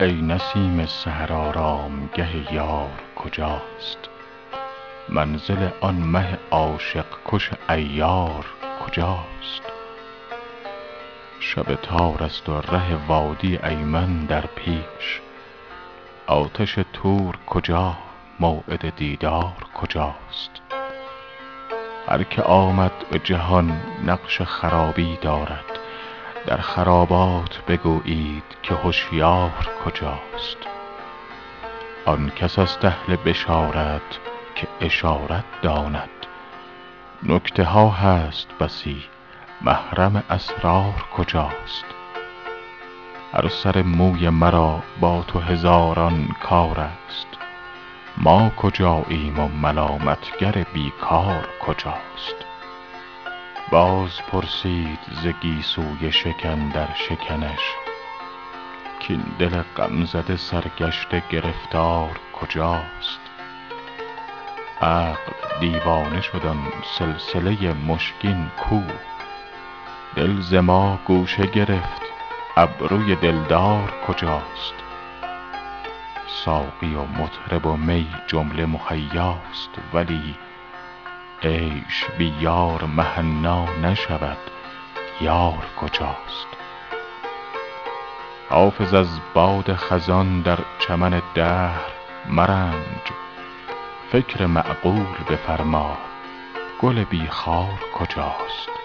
ای نسیم سحر آرامگه یار کجاست؟ منزل آن مه عاشق کش عیار کجاست؟ شب تارست و ره وادی ایمن در پیش آتش طور کجا موعد دیدار کجاست؟ هر که آمد به جهان نقش خرابی دارد در خرابات بگویید که هشیار کجاست. آن کس است اهل بشارت که اشارت داند. نکته ها هست بسی محرم اسرار کجاست؟ هر سر موی مرا با تو هزاران کارست ما کجاییم و ملامتگر بی کار کجاست؟ باز پرسید ز گیسوی شکن در شکنش کاین دل غمزده سرگشته گرفتار کجاست؟ عقل دیوانه شد آن سلسله مشکین کو دل ز ما گوشه گرفت ابروی دلدار کجاست؟ ساقی و مطرب و می جمله مهیاست ولی عیش بی یار مهنا نشود یار کجاست؟ حافظ از باد خزان در چمن دهر مرنج فکر معقول بفرما گل بی خار کجاست؟